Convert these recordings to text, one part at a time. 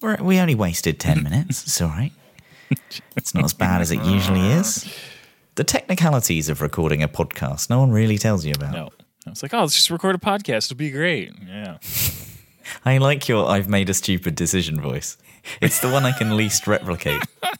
We're, we only wasted 10 minutes. It's all right. It's not as bad as it usually is. The technicalities of recording a podcast, no one really tells you about. No. I was like, oh, let's just record a podcast. It'll be great. Yeah. I like your I've made a stupid decision voice. It's the one I can least replicate.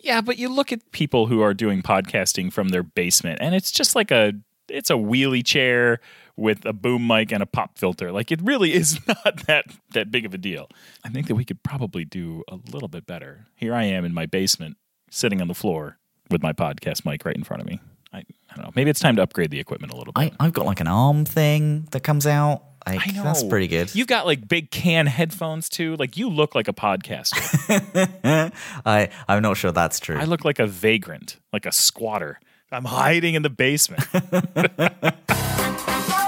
Yeah, but you look at people who are doing podcasting from their basement, and it's just like a it's a wheelie chair with a boom mic and a pop filter. Like it really is not that that big of a deal. I think that we could probably do a little bit better. Here I am in my basement, sitting on the floor with my podcast mic right in front of me. I, I don't know. Maybe it's time to upgrade the equipment a little bit. I, I've got like an arm thing that comes out. Like, I know That's pretty good. You've got like big can headphones too. Like you look like a podcaster. I, I'm not sure that's true. I look like a vagrant, like a squatter. I'm hiding in the basement.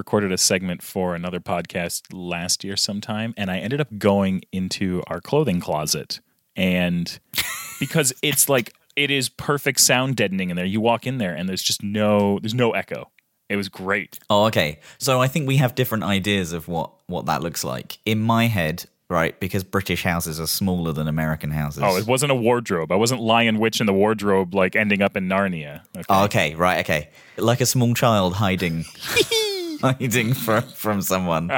recorded a segment for another podcast last year sometime, and I ended up going into our clothing closet. And because it's like, it is perfect sound deadening in there. You walk in there and there's just no, there's no echo. It was great. Oh, okay. So I think we have different ideas of what what that looks like. In my head, right, because British houses are smaller than American houses. Oh, it wasn't a wardrobe. I wasn't Lion Witch in the wardrobe, like ending up in Narnia. Okay. Oh, okay, right, okay. Like a small child hiding hiding from from someone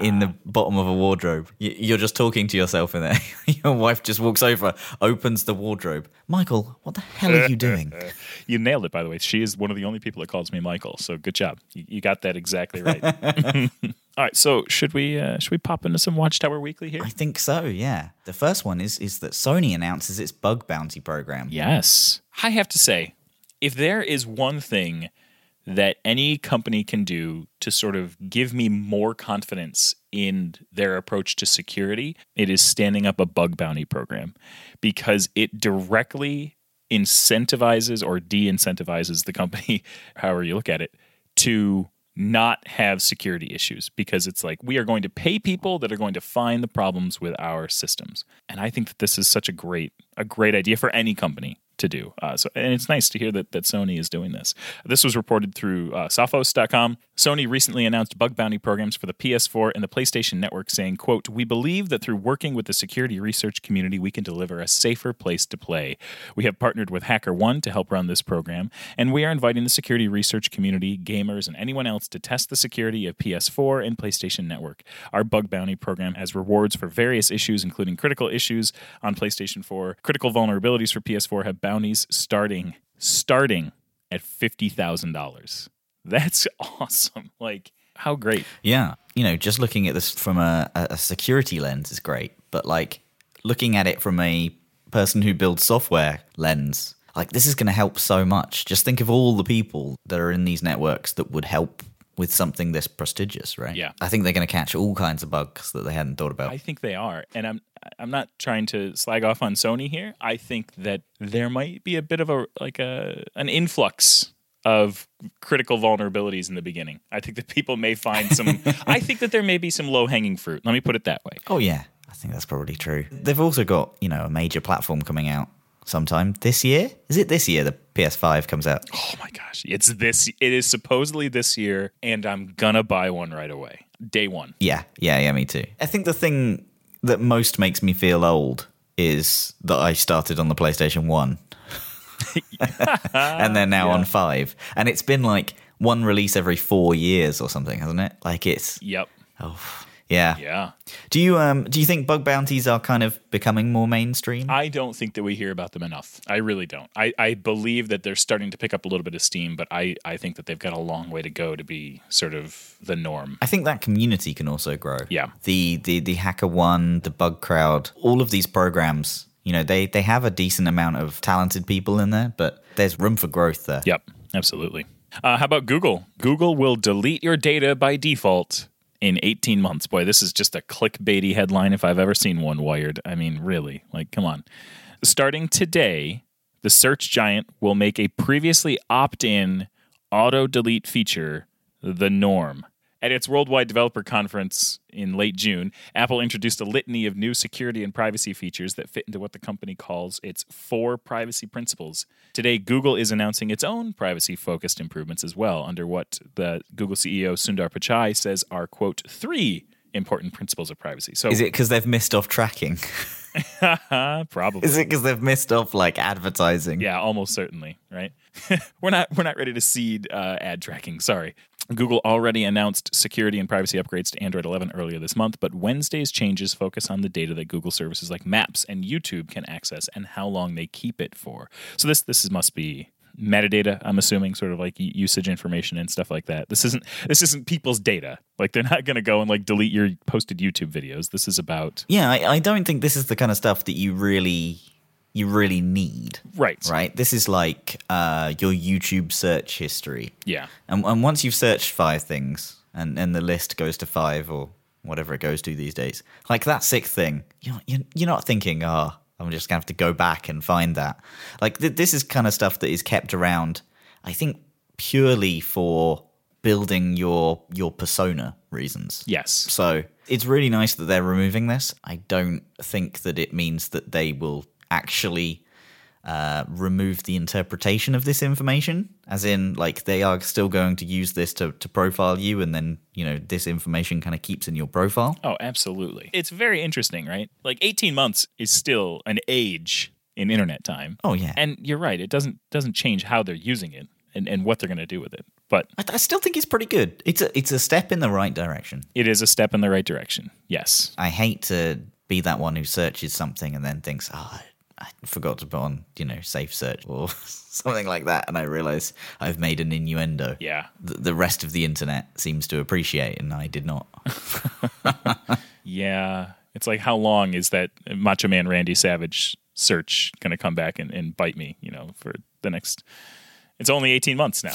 in the bottom of a wardrobe. You're just talking to yourself in there. Your wife just walks over, opens the wardrobe. Michael, what the hell are you doing? You nailed it, by the way. She is one of the only people that calls me Michael. So good job. You, got that exactly right. All right. So should we uh, should we pop into some Watchtower Weekly here? I think so, yeah. The first one is is that Sony announces its bug bounty program. Yes. I have to say, if there is one thing that any company can do to sort of give me more confidence in their approach to security, it is standing up a bug bounty program because it directly incentivizes or de incentivizes the company, however you look at it, to not have security issues because it's like we are going to pay people that are going to find the problems with our systems. And I think that this is such a great a great idea for any company to do. Uh, so, and it's nice to hear that, that Sony is doing this. This was reported through uh, Sophos.com. Sony recently announced bug bounty programs for the PS4 and the PlayStation Network, saying, "quote We believe that through working with the security research community, we can deliver a safer place to play. We have partnered with HackerOne to help run this program, and we are inviting the security research community, gamers, and anyone else to test the security of PS4 and PlayStation Network. Our bug bounty program has rewards for various issues, including critical issues on PlayStation 4. Critical vulnerabilities for PS4 have bounties starting starting at fifty thousand dollars. That's awesome. Like how great. Yeah, you know, just looking at this from a a security lens is great, but like looking at it from a person who builds software lens, like this is going to help so much. Just think of all the people that are in these networks that would help with something this prestigious, right? Yeah. I think they're going to catch all kinds of bugs that they hadn't thought about. I think they are, and I'm I'm not trying to slag off on Sony here. I think that there might be a bit of a like a an influx of critical vulnerabilities in the beginning. I think that people may find some. I think that there may be some low hanging fruit. Let me put it that way. oh yeah, I think that's probably true. They've also got you know a major platform coming out sometime this year. Is it this year the PS5 comes out? Oh my gosh, it's this. It is supposedly this year, and I'm gonna buy one right away, day one. Yeah, yeah, yeah, me too. I think the thing that most makes me feel old is that I started on the PlayStation 1 and they're now on 5. And it's been like one release every 4 years or something, hasn't it? Like it's Yep. oh yeah. Yeah. Do you um do you think bug bounties are kind of becoming more mainstream? I don't think that we hear about them enough. I really don't. I, I believe that they're starting to pick up a little bit of steam, but I, I think that they've got a long way to go to be sort of the norm. I think that community can also grow. Yeah. The the the HackerOne, the Bugcrowd, all of these programs, you know, they they have a decent amount of talented people in there, but there's room for growth there. Yep, absolutely. Uh, how about Google? Google will delete your data by default in 18 months. Boy, this is just a clickbaity headline if I've ever seen one wired. I mean, really, like, come on. Starting today, the search giant will make a previously opt in auto delete feature the norm. At its Worldwide Developer Conference in late June, Apple introduced a litany of new security and privacy features that fit into what the company calls its four privacy principles. Today, Google is announcing its own privacy focused improvements as well, under what the Google CEO Sundar Pichai says are, quote, three important principles of privacy. So Is it because they've missed off tracking? probably. Is it because they've missed off like advertising? Yeah, almost certainly, right? we're not we're not ready to cede uh, ad tracking. Sorry. Google already announced security and privacy upgrades to Android 11 earlier this month, but Wednesday's changes focus on the data that Google services like Maps and YouTube can access and how long they keep it for. So this this is, must be metadata i'm assuming sort of like usage information and stuff like that this isn't this isn't people's data like they're not going to go and like delete your posted youtube videos this is about Yeah, I, I don't think this is the kind of stuff that you really you really need. right Right? This is like uh, your YouTube search history. yeah And, and once you've searched five things and, and the list goes to five or whatever it goes to these days, like that sixth thing, you're, you're, you're not thinking, oh, I'm just going to have to go back and find that. Like th- this is kind of stuff that is kept around, I think, purely for building your your persona reasons. yes So it's really nice that they're removing this. I don't think that it means that they will actually uh, remove the interpretation of this information, as in, like, they are still going to use this to, to profile you, and then, you know, this information kind of keeps in your profile. Oh, absolutely. It's very interesting, right? Like 18 months is still an age in internet time. Oh, yeah. And you're right, it doesn't doesn't change how they're using it and, and what they're going to do with it. But I, I still think it's pretty good. It's a, it's a step in the right direction. it is a step in the right direction. Yes. I hate to be that one who searches something and then thinks, oh, I- forgot to put on, you know, safe search or something like that. And I realize I've made an innuendo. Yeah. th- the rest of the internet seems to appreciate, and I did not. Yeah. It's like how long is that Macho Man Randy Savage search going to come back and, and bite me, you know, for the next It's only 18 months now.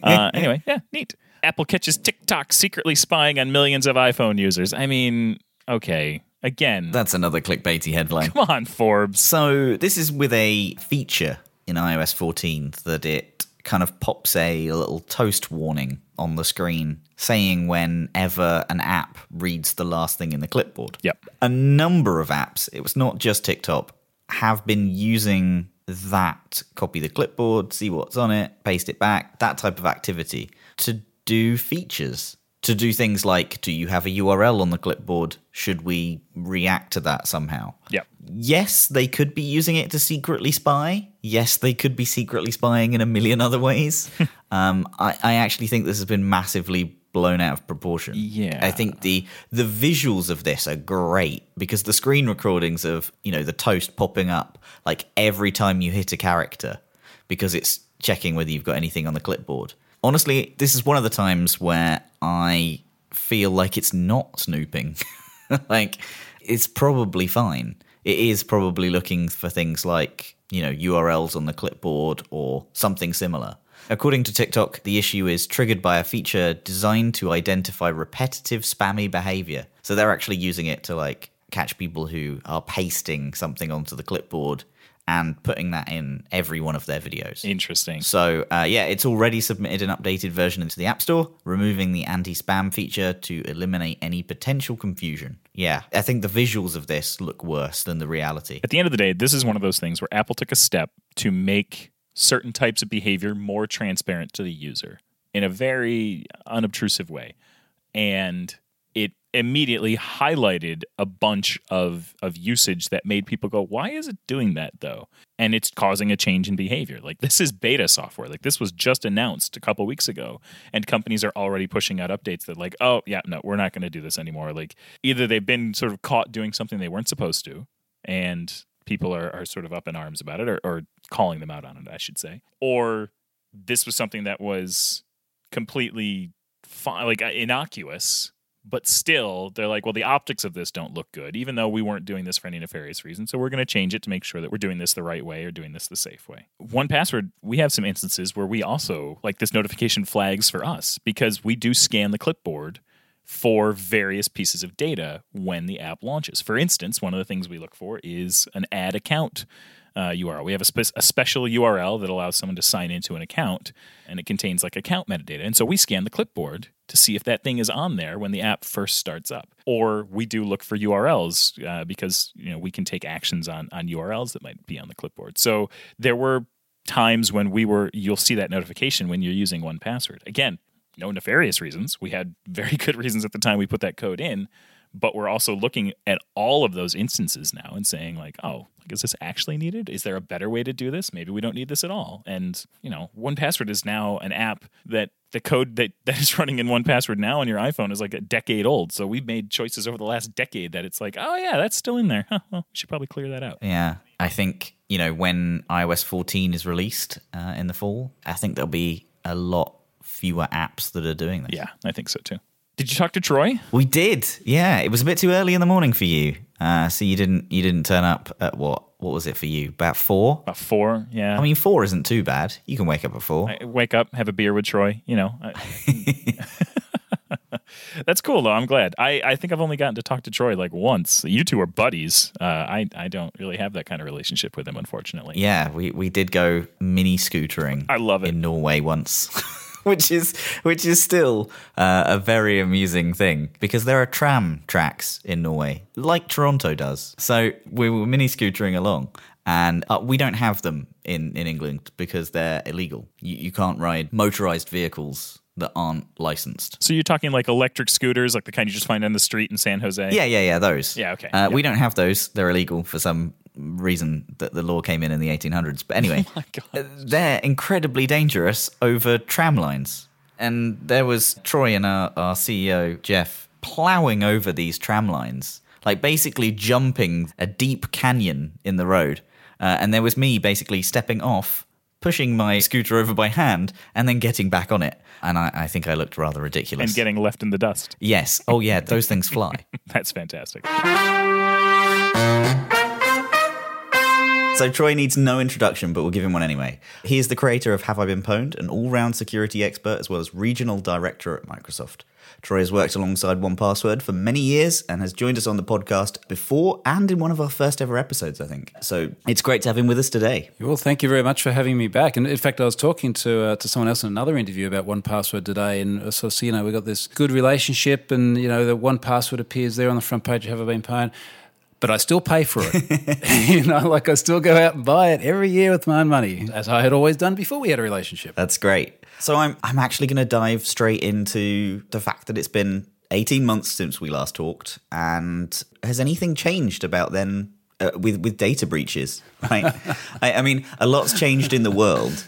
uh, anyway, yeah, neat. Apple catches TikTok secretly spying on millions of iPhone users. I mean, okay. Again, That's another clickbaity headline. come on, Forbes. So this is with a feature in iOS 14 that it kind of pops a little toast warning on the screen saying whenever an app reads the last thing in the clipboard. Yep. A number of apps, it was not just TikTok, have been using that copy the clipboard, see what's on it, paste it back, that type of activity to do features. To do things like, do you have a URL on the clipboard? Should we react to that somehow? Yep. yes, they could be using it to secretly spy. Yes, they could be secretly spying in a million other ways. um, I, I actually think this has been massively blown out of proportion. Yeah. I think the the visuals of this are great because the screen recordings of you know the toast popping up like every time you hit a character because it's checking whether you've got anything on the clipboard. Honestly, this is one of the times where I feel like it's not snooping. like it's probably fine. It is probably looking for things like, you know, URLs on the clipboard or something similar. According to TikTok, the issue is triggered by a feature designed to identify repetitive spammy behavior. So they're actually using it to like catch people who are pasting something onto the clipboard and putting that in every one of their videos. Interesting. So, uh, yeah, it's already submitted an updated version into the App Store, removing the anti spam feature to eliminate any potential confusion. Yeah, I think the visuals of this look worse than the reality. At the end of the day, this is one of those things where Apple took a step to make certain types of behavior more transparent to the user in a very unobtrusive way. And immediately highlighted a bunch of, of usage that made people go, why is it doing that though? And it's causing a change in behavior. Like this is beta software. Like this was just announced a couple weeks ago. And companies are already pushing out updates that like, oh yeah, no, we're not going to do this anymore. Like either they've been sort of caught doing something they weren't supposed to, and people are, are sort of up in arms about it or, or calling them out on it, I should say. Or this was something that was completely fi- like innocuous, but still they're like, well, the optics of this don't look good, even though we weren't doing this for any nefarious reason. So we're going to change it to make sure that we're doing this the right way or doing this the safe way. 1Password, we have some instances where we also like this notification flags for us because we do scan the clipboard for various pieces of data when the app launches. For instance, one of the things we look for is an add account uh, URL. We have a, spe- a special URL that allows someone to sign into an account, and it contains like account metadata. And so we scan the clipboard to see if that thing is on there when the app first starts up. Or we do look for URLs uh, because you know we can take actions on on URLs that might be on the clipboard. So there were times when we were you'll see that notification when you're using 1Password. Again, no nefarious reasons. We had very good reasons at the time we put that code in, but we're also looking at all of those instances now and saying like, oh, like, is this actually needed? Is there a better way to do this? Maybe we don't need this at all. And you know, 1Password is now an app that the code that, that is running in 1Password now on your iPhone is like a decade old. So we've made choices over the last decade that it's like, oh yeah, that's still in there. Huh, well, we should probably clear that out. Yeah, I think you know when iOS 14 is released uh, in the fall, I think there'll be a lot fewer apps that are doing this. Yeah, I think so too. Did you talk to Troy? We did. Yeah, it was a bit too early in the morning for you. Uh, so you didn't you didn't turn up at what? What was it for you? About four? About four, yeah. I mean, four isn't too bad. You can wake up at four. I wake up, have a beer with Troy. You know, I- that's cool though. I'm glad. I, I think I've only gotten to talk to Troy like once. You two are buddies. Uh, I I don't really have that kind of relationship with him, unfortunately. Yeah, we, we did go mini scootering. I love it. in Norway once, which is which is still uh, a very amusing thing because there are tram tracks in Norway, like Toronto does. So we were mini scootering along, and uh, we don't have them in in England because they're illegal. You, you can't ride motorized vehicles that aren't licensed. So you're talking like electric scooters, like the kind you just find on the street in San Jose? Yeah, yeah, yeah. Those. Yeah, okay. Uh, Yep. We don't have those. They're illegal for some reason that the law came in in the 1800s. But anyway, Oh uh, they're incredibly dangerous over tram lines. And there was Troy and our, our CEO Jeff plowing over these tram lines, like basically jumping a deep canyon in the road. Uh, and there was me basically stepping off. Pushing my scooter over by hand and then getting back on it. And I, I think I looked rather ridiculous. And getting left in the dust. yes. Oh, yeah. Those things fly. That's fantastic. So Troy needs no introduction, but we'll give him one anyway. He is the creator of Have I Been Pwned, an all-round security expert as well as regional director at Microsoft. Troy has worked alongside 1Password for many years and has joined us on the podcast before and in one of our first ever episodes, I think. So it's great to have him with us today. Well, thank you very much for having me back. And in fact, I was talking to uh, to someone else in another interview about 1Password today, and so, so you know we got this good relationship, and you know the 1Password appears there on the front page. of Have I Been Pwned? But I still pay for it. you know, like I still go out and buy it every year with my own money, as I had always done before we had a relationship. That's great. So I'm I'm actually going to dive straight into the fact that it's been 18 months since we last talked, and has anything changed about then uh, with with data breaches? Right. I, I mean, a lot's changed in the world,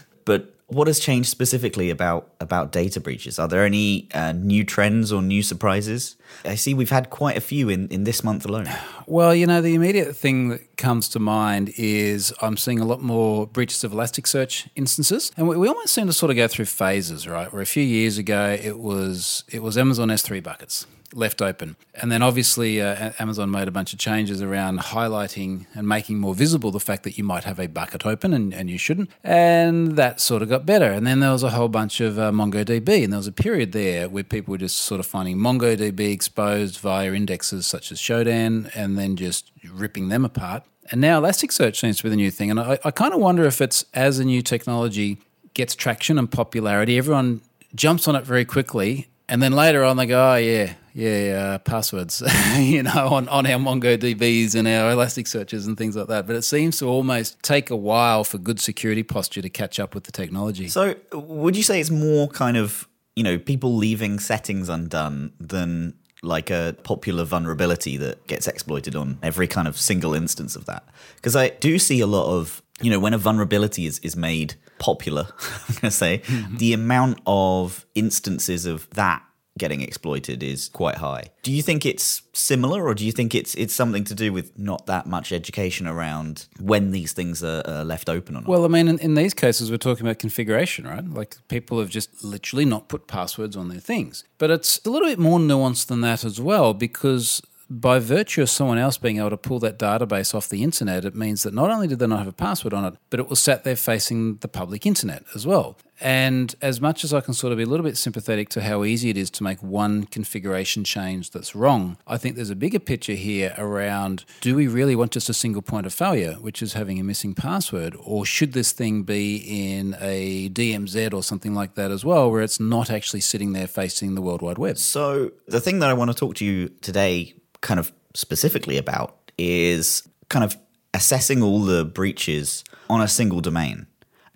what has changed specifically about about data breaches? Are there any uh, new trends or new surprises? I see we've had quite a few in in this month alone. Well, you know, the immediate thing that comes to mind is I'm seeing a lot more breaches of Elasticsearch instances, and we, we almost seem to sort of go through phases, right? Where a few years ago it was it was Amazon S3 buckets left open, and then obviously uh, Amazon made a bunch of changes around highlighting and making more visible the fact that you might have a bucket open and, and you shouldn't, and that sort of got better. And then there was a whole bunch of uh, MongoDB, and there was a period there where people were just sort of finding MongoDB exposed via indexes such as Shodan, and then just ripping them apart. And now Elasticsearch seems to be the new thing. And I, I kind of wonder if it's as a new technology gets traction and popularity, everyone jumps on it very quickly. And then later on, they go, oh, yeah, yeah, uh, passwords, you know, on, on our MongoDBs and our Elasticsearches and things like that. But it seems to almost take a while for good security posture to catch up with the technology. So, would you say it's more kind of, you know, people leaving settings undone than like a popular vulnerability that gets exploited on every kind of single instance of that? Because I do see a lot of, you know, when a vulnerability is, is made popular, I'm going to say, mm-hmm. the amount of instances of that getting exploited is quite high. Do you think it's similar or do you think it's it's something to do with not that much education around when these things are, are left open or not? Well, I mean, in, in these cases, we're talking about configuration, right? Like people have just literally not put passwords on their things. But it's a little bit more nuanced than that as well, because by virtue of someone else being able to pull that database off the internet, it means that not only did they not have a password on it, but it was sat there facing the public internet as well. And as much as I can sort of be a little bit sympathetic to how easy it is to make one configuration change that's wrong, I think there's a bigger picture here around do we really want just a single point of failure, which is having a missing password, or should this thing be in a DMZ or something like that as well, where it's not actually sitting there facing the World Wide Web? So, the thing that I want to talk to you today, kind of specifically about, is kind of assessing all the breaches on a single domain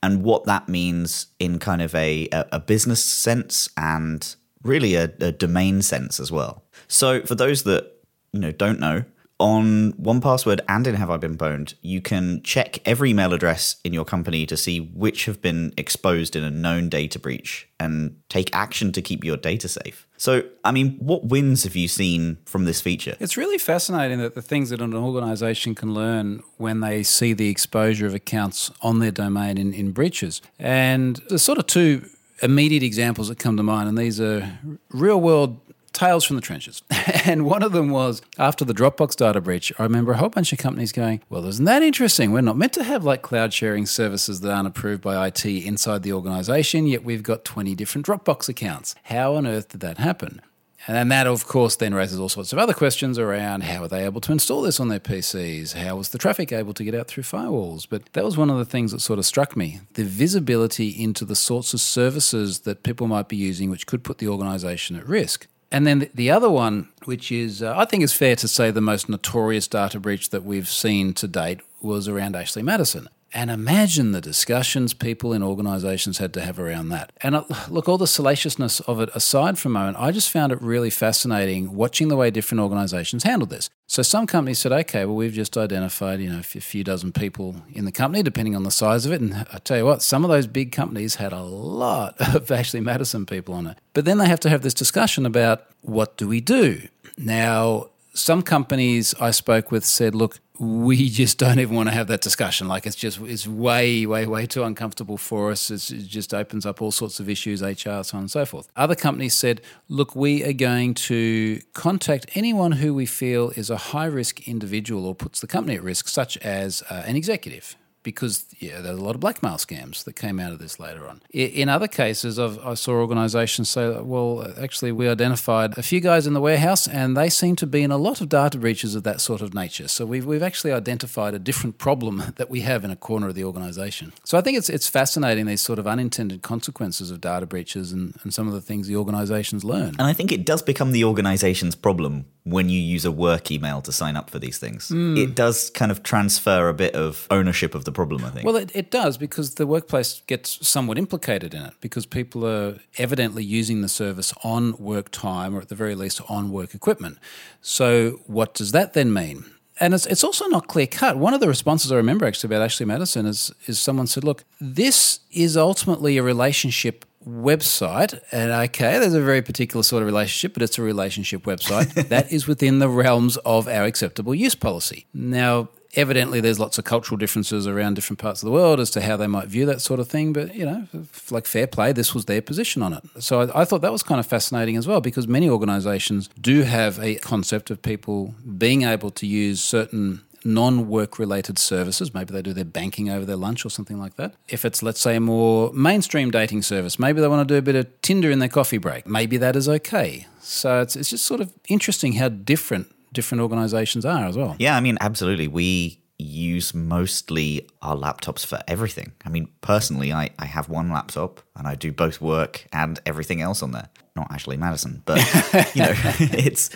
and what that means in kind of a, a business sense and really a, a domain sense as well. So for those that you know don't know, on 1Password and in Have I Been Pwned, you can check every email address in your company to see which have been exposed in a known data breach and take action to keep your data safe. So, I mean, what wins have you seen from this feature? It's really fascinating that the things that an organization can learn when they see the exposure of accounts on their domain in, in breaches. And there's sort of two immediate examples that come to mind, and these are real world tales from the trenches. and one of them was after the Dropbox data breach, I remember a whole bunch of companies going, Well, isn't that interesting? We're not meant to have like cloud sharing services that aren't approved by IT inside the organization, yet we've got 20 different Dropbox accounts. How on earth did that happen? And that, of course, then raises all sorts of other questions around how are they able to install this on their PCs? How was the traffic able to get out through firewalls? But that was one of the things that sort of struck me the visibility into the sorts of services that people might be using, which could put the organization at risk. And then the other one, which is, uh, I think it's fair to say, the most notorious data breach that we've seen to date was around Ashley Madison. And imagine the discussions people in organizations had to have around that. And uh, look, all the salaciousness of it aside for a moment, I just found it really fascinating watching the way different organizations handled this. So some companies said, okay, well, we've just identified, you know, a few dozen people in the company, depending on the size of it. And I tell you what, some of those big companies had a lot of Ashley Madison people on it. But then they have to have this discussion about what do we do? Now, some companies I spoke with said, look, we just don't even want to have that discussion. Like it's just it's way, way, way too uncomfortable for us. It's, it just opens up all sorts of issues, HR, so on and so forth. Other companies said, look, we are going to contact anyone who we feel is a high risk individual or puts the company at risk, such as uh, an executive because yeah, there's a lot of blackmail scams that came out of this later on. In other cases, I've, i saw organisations say, well, actually, we identified a few guys in the warehouse, and they seem to be in a lot of data breaches of that sort of nature. So we've we've actually identified a different problem that we have in a corner of the organisation. So I think it's it's fascinating these sort of unintended consequences of data breaches and, and some of the things the organisations learn. And I think it does become the organisation's problem when you use a work email to sign up for these things. Mm. It does kind of transfer a bit of ownership of the problem, I think. Well, it, it does because the workplace gets somewhat implicated in it because people are evidently using the service on work time or at the very least on work equipment. So, what does that then mean? and it's, it's also not clear cut. One of the responses I remember actually about Ashley Madison is is someone said, "Look, this is ultimately a relationship website, and okay, there's a very particular sort of relationship, but it's a relationship website that is within the realms of our acceptable use policy. Now, evidently, there's lots of cultural differences around different parts of the world as to how they might view that sort of thing, but you know, like fair play, this was their position on it. So I, I thought that was kind of fascinating as well because many organizations do have a concept of people being able to use certain non work related services, maybe they do their banking over their lunch or something like that. If it's, let's say, a more mainstream dating service, maybe they want to do a bit of Tinder in their coffee break, maybe that is okay. So it's, it's just sort of interesting how different different organizations are as well. Yeah, I mean, absolutely. We use mostly our laptops for everything. I mean, personally, I, I have one laptop and I do both work and everything else on there. Not Ashley Madison, but you know, it's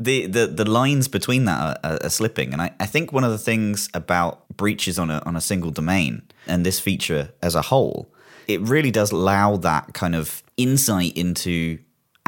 the, the the lines between that are, are, slipping. And I, I think one of the things about breaches on a on a single domain and this feature as a whole, it really does allow that kind of insight into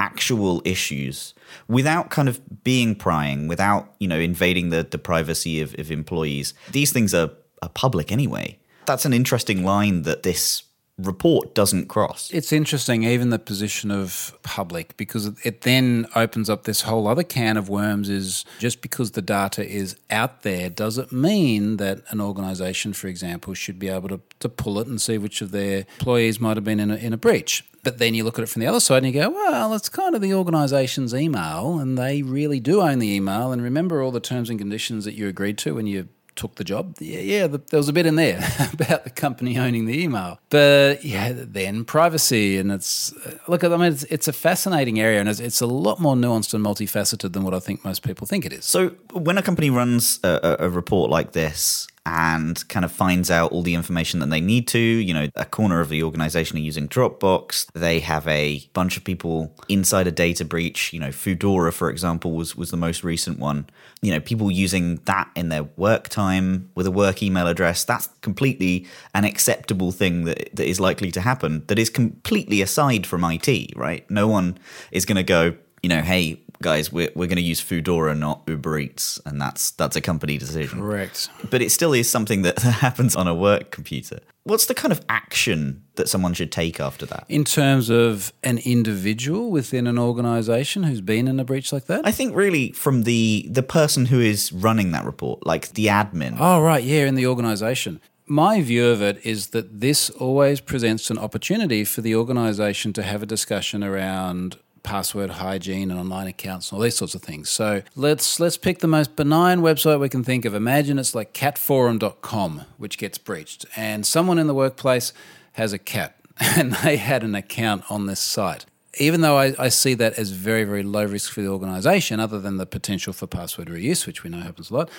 actual issues without kind of being prying, without, you know, invading the, the privacy of, of employees. These things are, are public anyway. That's an interesting line that this report doesn't cross. It's interesting, even the position of public, because it then opens up this whole other can of worms. Is just because the data is out there, does it mean that an organisation, for example, should be able to, to pull it and see which of their employees might have been in a, in a breach? But then you look at it from the other side and you go, well, it's kind of the organisation's email, and they really do own the email. And remember all the terms and conditions that you agreed to when you took the job. Yeah, yeah, there was a bit in there about the company owning the email. But yeah, then privacy, and it's uh, look, I mean, it's, it's a fascinating area, and it's, it's, a lot more nuanced and multifaceted than what I think most people think it is. So when a company runs a, a report like this, and kind of finds out all the information that they need to. You know, a corner of the organization are using Dropbox. They have a bunch of people inside a data breach. You know, Foodora, for example, was, was the most recent one. You know, people using that in their work time with a work email address. That's completely an acceptable thing that, that is likely to happen, that is completely aside from IT, right? No one is going to go, you know, hey, guys, we're, we're going to use Foodora, not Uber Eats, and that's that's a company decision. Correct. But it still is something that happens on a work computer. What's the kind of action that someone should take after that? In terms of an individual within an organization who's been in a breach like that? I think really from the the person who is running that report, like the admin. Oh right, yeah, in the organization my view of it is that this always presents an opportunity for the organization to have a discussion around password hygiene and online accounts and all these sorts of things. So let's let's pick the most benign website we can think of. Imagine it's like catforum.com, which gets breached, and someone in the workplace has a cat and they had an account on this site even though I, I, see that as very, very low risk for the organisation, other than the potential for password reuse, which we know happens a lot,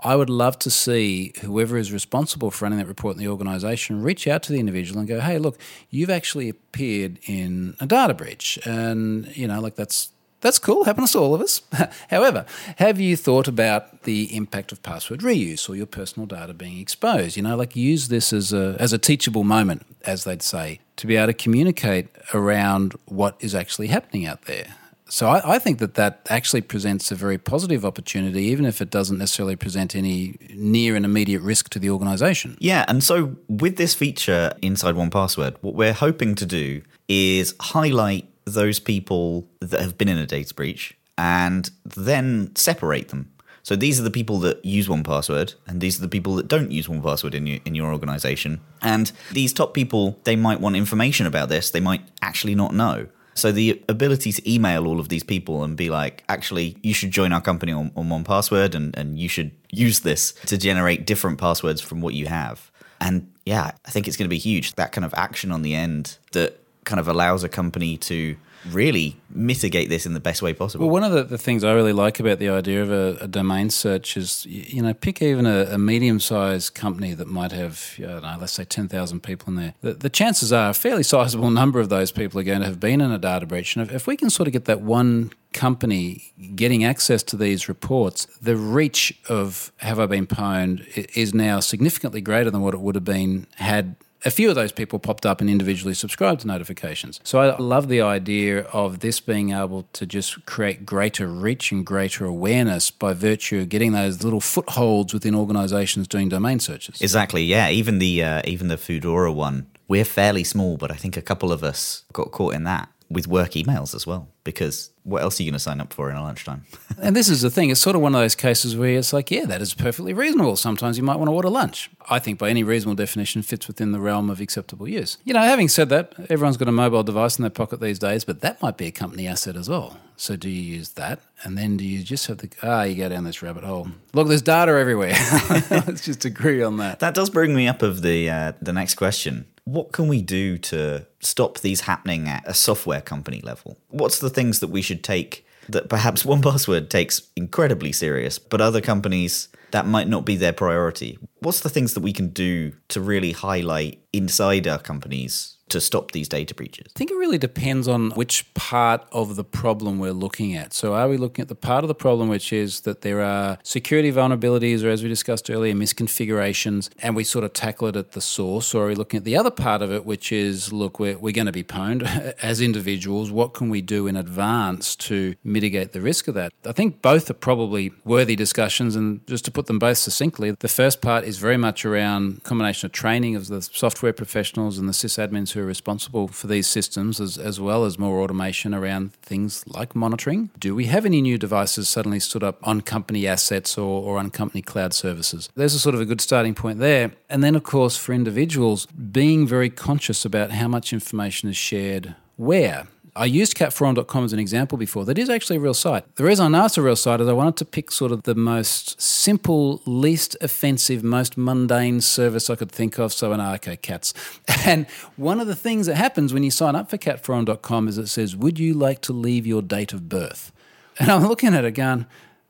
I would love to see whoever is responsible for running that report in the organisation reach out to the individual and go, hey, look, you've actually appeared in a data breach. And, you know, like that's that's cool, happens to all of us. However, have you thought about the impact of password reuse or your personal data being exposed? You know, like use this as a as a teachable moment, as they'd say, to be able to communicate around what is actually happening out there. So I, I, think that that actually presents a very positive opportunity, even if it doesn't necessarily present any near and immediate risk to the organisation. Yeah, and so with this feature inside 1Password, what we're hoping to do is highlight those people that have been in a data breach and then separate them. So these are the people that use 1Password, and these are the people that don't use 1Password in your in your organization. And these top people, they might want information about this. They might actually not know. So the ability to email all of these people and be like, actually, you should join our company on, on 1Password and, and you should use this to generate different passwords from what you have. And yeah, I think it's going to be huge. That kind of action on the end that kind of allows a company to really mitigate this in the best way possible. Well, one of the, the things I really like about the idea of a, a domain search is, you know, pick even a, a medium sized company that might have, I don't know, let's say 10,000 people in there. The, the, chances are a fairly sizable number of those people are going to have been in a data breach. And if, if we can sort of get that one company getting access to these reports, the reach of have I been pwned is now significantly greater than what it would have been had a few of those people popped up and individually subscribed to notifications. So I love the idea of this being able to just create greater reach and greater awareness by virtue of getting those little footholds within organizations doing domain searches. Exactly. Yeah. Even the uh, even the Foodora one, we're fairly small, but I think a couple of us got caught in that with work emails as well because what else are you going to sign up for in a lunchtime? and this is the thing. It's sort of one of those cases where it's like, yeah, that is perfectly reasonable. Sometimes you might want to order lunch. I think by any reasonable definition fits within the realm of acceptable use. You know, having said that, everyone's got a mobile device in their pocket these days, but that might be a company asset as well. So do you use that? And then do you just have the, ah, you go down this rabbit hole. Look, there's data everywhere. Let's just agree on that. That does bring me up of the, uh, the next question what can we do to stop these happening at a software company level? What's the things that we should take that perhaps 1Password takes incredibly serious, but other companies that might not be their priority? What's the things that we can do to really highlight inside our companies to stop these data breaches? I think it really depends on which part of the problem we're looking at. So, are we looking at the part of the problem which is that there are security vulnerabilities, or as we discussed earlier, misconfigurations, and we sort of tackle it at the source? Or are we looking at the other part of it, which is look, we're, we're going to be pwned as individuals. What can we do in advance to mitigate the risk of that? I think both are probably worthy discussions. And just to put them both succinctly, the first part is very much around combination of training of the software professionals and the sysadmins who are responsible for these systems, as, as well as more automation around things like monitoring. Do we have any new devices suddenly stood up on company assets or, or on company cloud services? There's a sort of a good starting point there. And then, of course, for individuals, being very conscious about how much information is shared where. I used catforum.com as an example before. That is actually a real site. The reason I know it's a real site is I wanted to pick sort of the most simple, least offensive, most mundane service I could think of. So, an ah, okay, cats. And one of the things that happens when you sign up for catforum.com is it says, Would you like to leave your date of birth? And I'm looking at it going,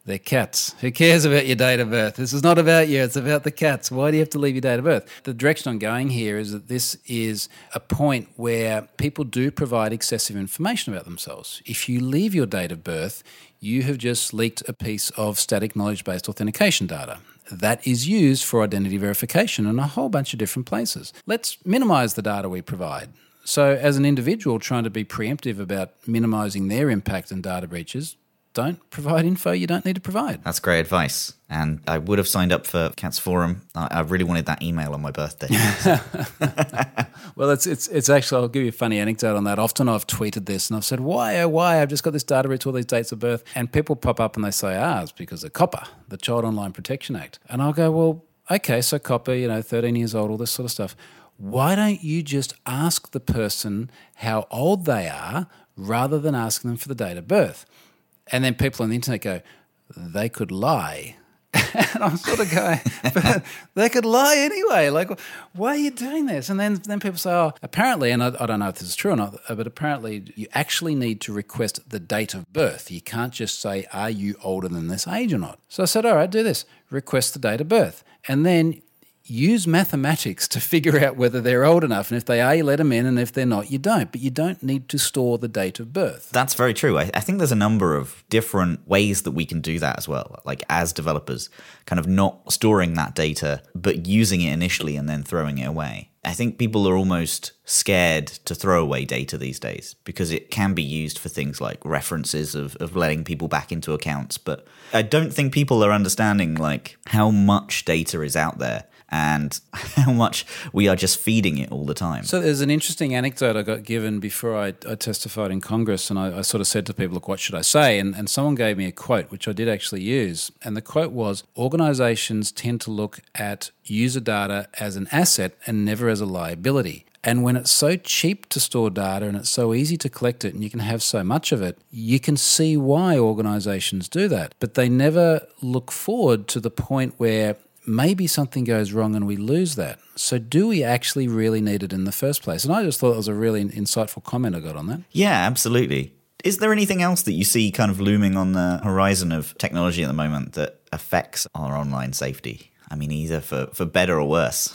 they're cats. Who cares about your date of birth? This is not about you, it's about the cats. Why do you have to leave your date of birth? The direction I'm going here is that this is a point where people do provide excessive information about themselves. If you leave your date of birth, you have just leaked a piece of static knowledge based authentication data. That is used for identity verification in a whole bunch of different places. Let's minimize the data we provide. So, as an individual trying to be preemptive about minimizing their impact and data breaches, don't provide info you don't need to provide. That's great advice. And I would have signed up for Cats Forum. I, really wanted that email on my birthday. well, it's it's it's actually. I'll give you a funny anecdote on that. Often I've tweeted this and I've said, "Why? Oh, why? I've just got this data breach, all these dates of birth," and people pop up and they say, "Ah, it's because of COPPA, the Child Online Protection Act." And I'll go, "Well, okay, so COPPA, you know, 13 years old, all this sort of stuff." Why don't you just ask the person how old they are rather than asking them for the date of birth? And then people on the internet go, they could lie. and I'm sort of going, but they could lie anyway. Like, why are you doing this? And then, then people say, oh, apparently, and I, I, don't know if this is true or not, but apparently you actually need to request the date of birth. You can't just say, are you older than this age or not? So I said, all right, do this. Request the date of birth. And then use mathematics to figure out whether they're old enough. And if they are, you let them in. And if they're not, you don't. But you don't need to store the date of birth. That's very true. I, I, think there's a number of different ways that we can do that as well. Like as developers, kind of not storing that data, but using it initially and then throwing it away. I think people are almost scared to throw away data these days because it can be used for things like references of, of letting people back into accounts. But I don't think people are understanding like how much data is out there and how much we are just feeding it all the time. So there's an interesting anecdote I got given before I, I testified in Congress, and I, I, sort of said to people, "Look, what should I say?" And, and someone gave me a quote, which I did actually use, and the quote was, "Organizations tend to look at user data as an asset and never as a liability." And when it's so cheap to store data and it's so easy to collect it and you can have so much of it, you can see why organizations do that. But they never look forward to the point where maybe something goes wrong and we lose that. So, do we actually really need it in the first place? And I just thought it was a really insightful comment I got on that. Yeah, absolutely. Is there anything else that you see kind of looming on the horizon of technology at the moment that affects our online safety? I mean, either for, for better or worse.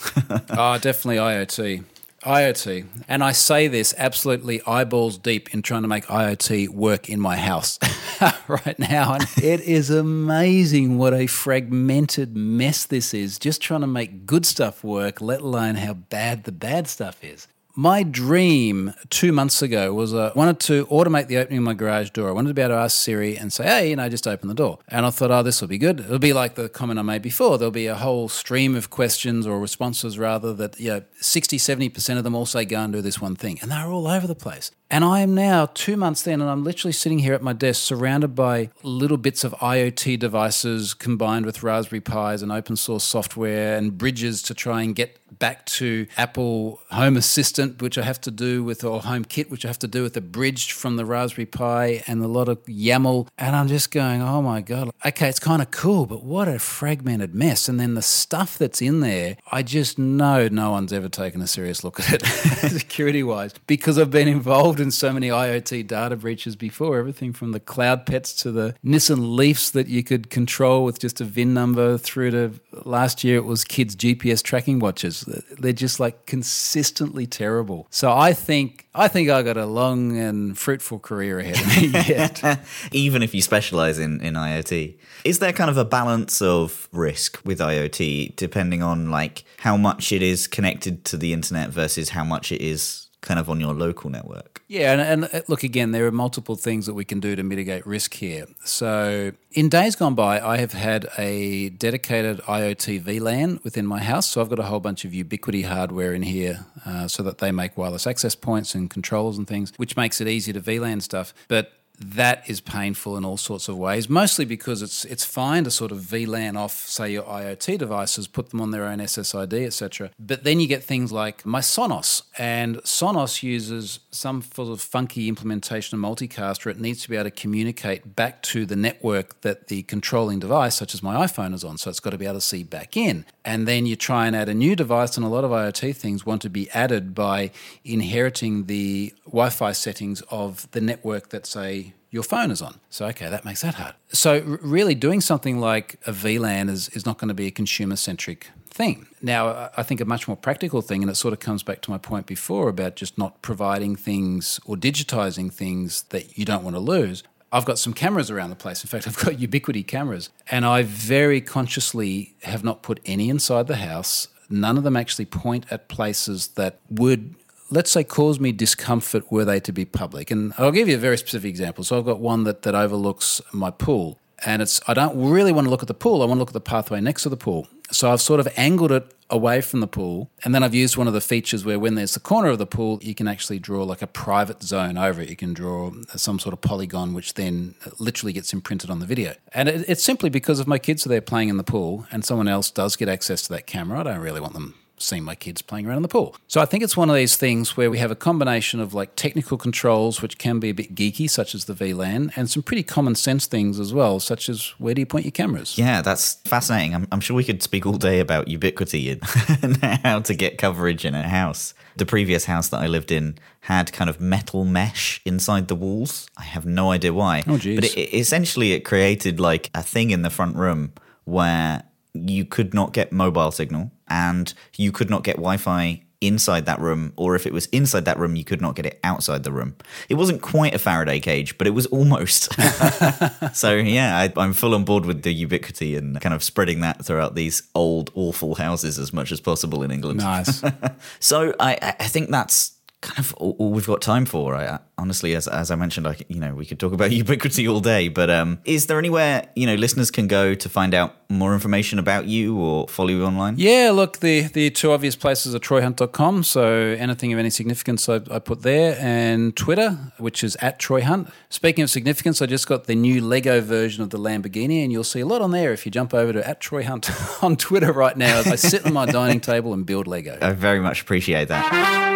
oh, definitely IoT. IoT. And I say this absolutely eyeballs deep in trying to make IoT work in my house right now. And it is amazing what a fragmented mess this is, just trying to make good stuff work, let alone how bad the bad stuff is my dream two months ago was I uh, wanted to automate the opening of my garage door. I wanted to be able to ask Siri and say, hey, you know, just open the door. And I thought, oh, this will be good. It'll be like the comment I made before. There'll be a whole stream of questions or responses, rather, that, you know, 60, 70% of them all say, go and do this one thing. And they're all over the place. And I am now two months in, and I'm literally sitting here at my desk surrounded by little bits of IoT devices combined with Raspberry Pis and open source software and bridges to try and get back to Apple Home Assistant, which I have to do with, or HomeKit, which I have to do with a bridge from the Raspberry Pi and a lot of YAML. And I'm just going, oh my God, okay, it's kind of cool, but what a fragmented mess. And then the stuff that's in there, I just know no one's ever taken a serious look at it security wise because I've been involved involved in so many IoT data breaches before. Everything from the CloudPets to the Nissan Leafs that you could control with just a VIN number through to last year it was kids' GPS tracking watches. They're just like consistently terrible. So I think I think I got a long and fruitful career ahead of me yet. Even if you specialize in, in IoT. Is there kind of a balance of risk with IoT depending on like how much it is connected to the internet versus how much it is kind of on your local network. Yeah, and, and, uh, look again, there are multiple things that we can do to mitigate risk here. So, in days gone by, I have had a dedicated IoT VLAN within my house. So, I've got a whole bunch of Ubiquiti hardware in here uh, so that they make wireless access points and controls and things, which makes it easy to VLAN stuff. But that is painful in all sorts of ways, mostly because it's it's fine to sort of VLAN off, say, your IoT devices, put them on their own SSID, etc. But then you get things like my Sonos, and Sonos uses some sort of funky implementation of multicast where it needs to be able to communicate back to the network that the controlling device, such as my iPhone, is on. So it's got to be able to see back in. And then you try and add a new device, and a lot of IoT things want to be added by inheriting the Wi Fi settings of the network that, say, your phone is on. So, okay, that makes that hard. So, really, doing something like a VLAN is, is not going to be a consumer centric thing. Now, I think a much more practical thing, and it sort of comes back to my point before about just not providing things or digitizing things that you don't want to lose. I've got some cameras around the place. In fact, I've got Ubiquiti cameras, and I very consciously have not put any inside the house. None of them actually point at places that would let's say cause me discomfort were they to be public. And I'll give you a very specific example. So I've got one that, that overlooks my pool. And it's I don't really want to look at the pool. I want to look at the pathway next to the pool. So I've sort of angled it away from the pool. And then I've used one of the features where when there's the corner of the pool, you can actually draw like a private zone over it. You can draw some sort of polygon, which then literally gets imprinted on the video. And it, it's simply because if my kids are there playing in the pool and someone else does get access to that camera, I don't really want them seen my kids playing around in the pool. So I think it's one of these things where we have a combination of like technical controls, which can be a bit geeky, such as the VLAN, and some pretty common sense things as well, such as where do you point your cameras? Yeah, that's fascinating. I'm, I'm sure we could speak all day about Ubiquiti and how to get coverage in a house. The previous house that I lived in had kind of metal mesh inside the walls. I have no idea why. Oh, geez. But it, it, essentially, it created like a thing in the front room where you could not get mobile signal and you could not get Wi-Fi inside that room, or if it was inside that room, you could not get it outside the room. It wasn't quite a Faraday cage, but it was almost. so yeah, I, I'm full on board with the Ubiquiti and kind of spreading that throughout these old, awful houses as much as possible in England. Nice. so I, I think that's kind of all, all we've got time for. I, honestly, as as I mentioned, I you know we could talk about Ubiquiti all day. But um, is there anywhere you know listeners can go to find out more information about you or follow you online? Yeah, look, the the two obvious places are troyhunt.com. So anything of any significance, I, I put there, and Twitter, which is at troyhunt. Speaking of significance, I just got the new Lego version of the Lamborghini, and you'll see a lot on there if you jump over to at troyhunt on Twitter right now. As I sit on my dining table and build Lego. I very much appreciate that.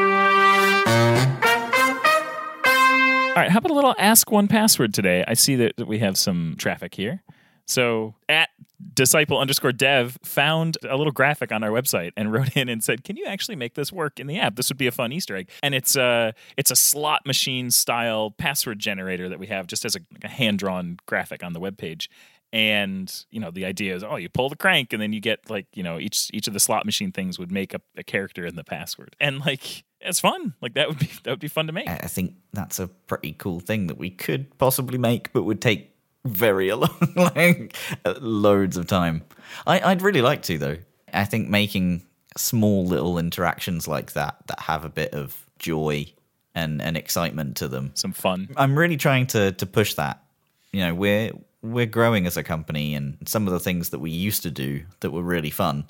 All right, how about a little ask one password today? I see that, that we have some traffic here. So at disciple underscore dev found a little graphic on our website and wrote in and said, "Can you actually make this work in the app? This would be a fun Easter egg." And it's a it's a slot machine style password generator that we have just as a, like a hand drawn graphic on the web page. And you know the idea is, oh, you pull the crank and then you get like you know each each of the slot machine things would make up a character in the password, and like it's fun. Like that would be that would be fun to make. I think that's a pretty cool thing that we could possibly make, but would take very long, like uh, loads of time. I, I'd really like to though. I think making small little interactions like that that have a bit of joy and, and excitement to them. Some fun. I'm really trying to to push that. You know, we're we're growing as a company and some of the things that we used to do that were really fun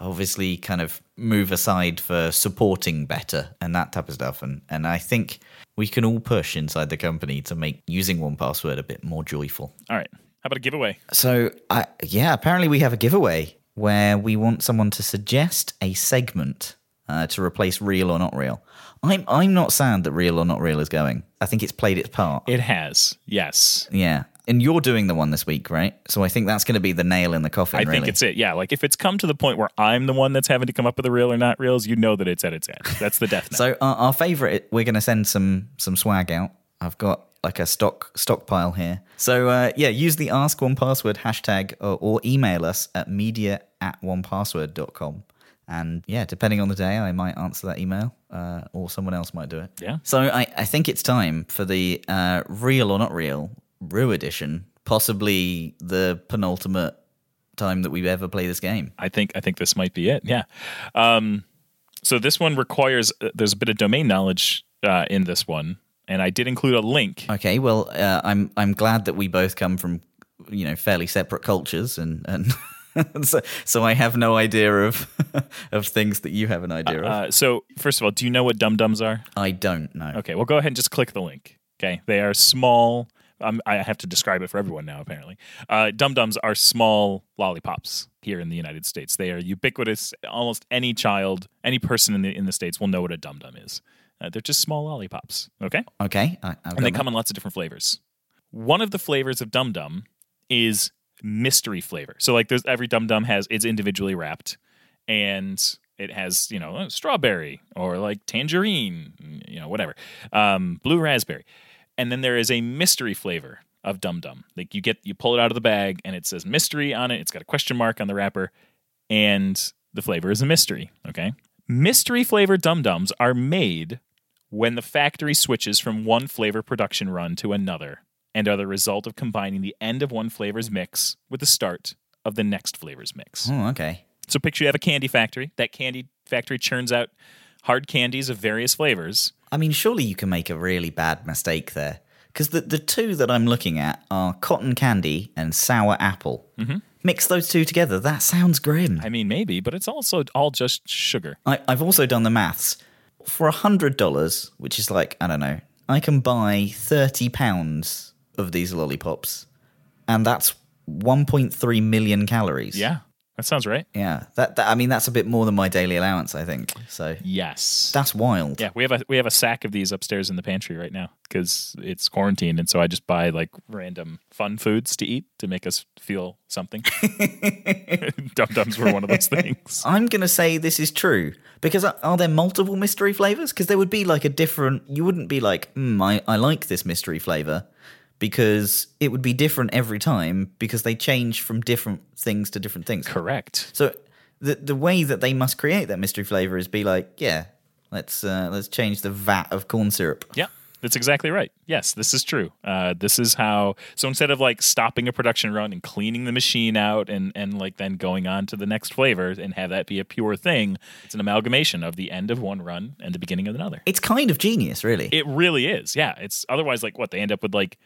obviously kind of move aside for supporting better and that type of stuff. And and I think we can all push inside the company to make using 1Password a bit more joyful. All right. How about a giveaway? So I yeah, apparently we have a giveaway where we want someone to suggest a segment uh, to replace real or not real. I'm I'm not sad that real or not real is going. I think it's played its part. It has. Yes. Yeah. And you're doing the one this week, right? So I think that's going to be the nail in the coffin. I really. think it's it. Yeah, like if it's come to the point where I'm the one that's having to come up with the real or not reels, you know that it's at its end. That's the death. So our, our favorite, we're going to send some some swag out. I've got like a stock stockpile here. So uh, yeah, use the ask 1Password hashtag or, or email us at media at 1password.com. And yeah, depending on the day, I might answer that email uh, or someone else might do it. Yeah. So I, I think it's time for the uh, real or not real Roo edition, possibly the penultimate time that we ever play this game. I think I think this might be it. Yeah. Um, so this one requires uh, there's a bit of domain knowledge uh, in this one, and I did include a link. Okay, well, uh, I'm I'm glad that we both come from you know fairly separate cultures, and and so, so I have no idea of of things that you have an idea of. Uh, so first of all, do you know what dum dums are? I don't know. Okay, well go ahead and just click the link. Okay, they are small. Um, I have to describe it for everyone now. Apparently, uh, dum dums are small lollipops here in the United States. They are ubiquitous. Almost any child, any person in the in the states will know what a dum dum is. Uh, they're just small lollipops. Okay, Okay, I, and they that. come in lots of different flavors. One of the flavors of Dum Dum is mystery flavor. So like there's every Dum Dum has it's individually wrapped and it has, you know, strawberry or like tangerine, you know, whatever. Um, blue raspberry. And then there is a mystery flavor of Dum Dum. Like you get you pull it out of the bag and it says mystery on it. It's got a question mark on the wrapper and the flavor is a mystery, okay? Mystery flavored Dum Dums are made when the factory switches from one flavor production run to another and are the result of combining the end of one flavor's mix with the start of the next flavor's mix. Oh, okay. So picture you have a candy factory. That candy factory churns out hard candies of various flavors. I mean, surely you can make a really bad mistake there. Because the, the two that I'm looking at are cotton candy and sour apple. Mm-hmm. Mix those two together. That sounds grim. I mean, maybe, but it's also all just sugar. I, I've also done the maths. For a hundred dollars, which is like I don't know, I can buy thirty pounds of these lollipops, and that's one point three million calories. Yeah, that sounds right. yeah. That, that I mean, that's a bit more than my daily allowance. I think so. Yes. That's wild. Yeah, we have a we have a sack of these upstairs in the pantry right now because it's quarantine, and so I just buy like random fun foods to eat to make us feel something. Dum Dums were one of those things. I'm gonna say this is true because are, are there multiple mystery flavors? Because there would be like a different. You wouldn't be like, mm, I I like this mystery flavor because it would be different every time because they change from different things to different things. Correct. So the the way that they must create that mystery flavor is be like, yeah, let's uh, let's change the vat of corn syrup. Yeah, that's exactly right. Yes, this is true. Uh, this is how. So instead of like stopping a production run and cleaning the machine out and and like then going on to the next flavor and have that be a pure thing, it's an amalgamation of the end of one run and the beginning of another. It's kind of genius, really. It really is. Yeah. It's otherwise like what they end up with like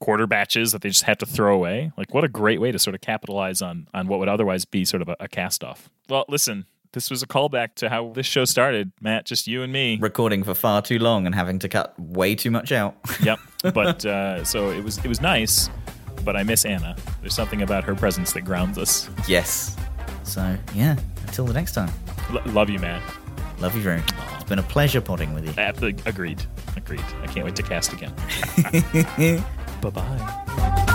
quarter batches that they just have to throw away. Like what a great way to sort of capitalize on on what would otherwise be sort of a, a cast off. Well, listen, this was a callback to how this show started, Matt. Just you and me. Recording for far too long and having to cut way too much out. yep. But uh, so it was it was nice, but I miss Anna. There's something about her presence that grounds us. yes. So yeah. Until the next time. L- love you, man. Love you, Rune. It's been a pleasure potting with you. Absolutely agreed. Agreed. I can't wait to cast again. Bye bye.